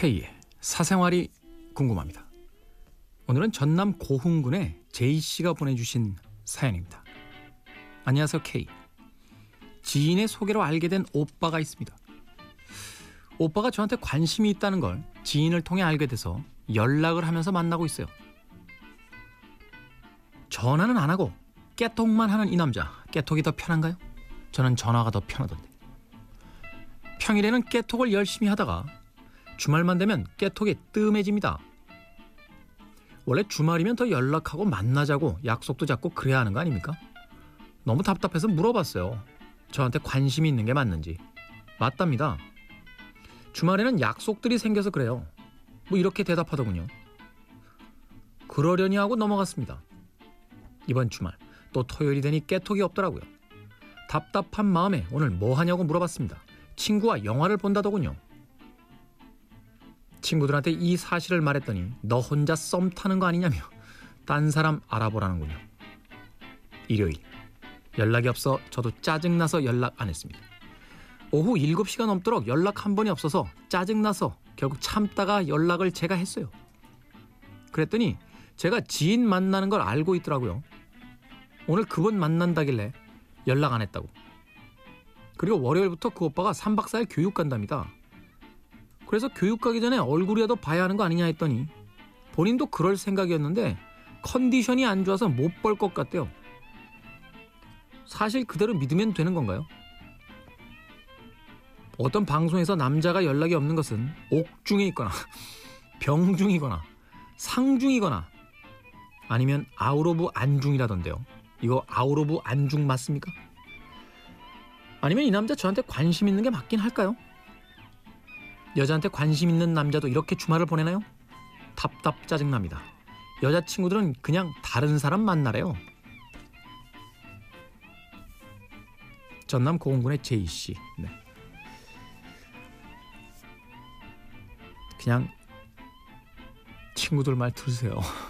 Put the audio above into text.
K의 사생활이 궁금합니다. 오늘은 전남 고흥군의 제이 씨가 보내주신 사연입니다. 안녕하세요 K. 지인의 소개로 알게 된 오빠가 있습니다. 오빠가 저한테 관심이 있다는 걸 지인을 통해 알게 돼서 연락을 하면서 만나고 있어요. 전화는 안 하고 깨톡만 하는 이 남자 깨톡이 더 편한가요? 저는 전화가 더 편하던데. 평일에는 깨톡을 열심히 하다가 주말만 되면 깨톡이 뜸해집니다. 원래 주말이면 더 연락하고 만나자고 약속도 잡고 그래야 하는 거 아닙니까? 너무 답답해서 물어봤어요. 저한테 관심이 있는 게 맞는지. 맞답니다. 주말에는 약속들이 생겨서 그래요. 뭐 이렇게 대답하더군요. 그러려니 하고 넘어갔습니다. 이번 주말 또 토요일이 되니 깨톡이 없더라고요. 답답한 마음에 오늘 뭐 하냐고 물어봤습니다. 친구와 영화를 본다더군요. 친구들한테 이 사실을 말했더니 너 혼자 썸 타는 거 아니냐며 딴 사람 알아보라는군요. 일요일 연락이 없어 저도 짜증나서 연락 안 했습니다. 오후 7시가 넘도록 연락 한 번이 없어서 짜증나서 결국 참다가 연락을 제가 했어요. 그랬더니 제가 지인 만나는 걸 알고 있더라고요. 오늘 그분 만난다길래 연락 안 했다고. 그리고 월요일부터 그 오빠가 3박 4일 교육 간답니다. 그래서 교육 가기 전에 얼굴이라도 봐야 하는 거 아니냐 했더니 본인도 그럴 생각이었는데 컨디션이 안 좋아서 못 볼 것 같대요. 사실 그대로 믿으면 되는 건가요? 어떤 방송에서 남자가 연락이 없는 것은 옥중에 있거나 병중이거나 상중이거나 아니면 아우로브 안중이라던데요. 이거 아우로브 안중 맞습니까? 아니면 이 남자 저한테 관심 있는 게 맞긴 할까요? 여자한테 관심 있는 남자도 이렇게 주말을 보내나요? 답답 짜증납니다. 여자친구들은 그냥 다른 사람 만나래요. 전남 고흥군의 제이 씨. 네. 그냥 친구들 말 들으세요.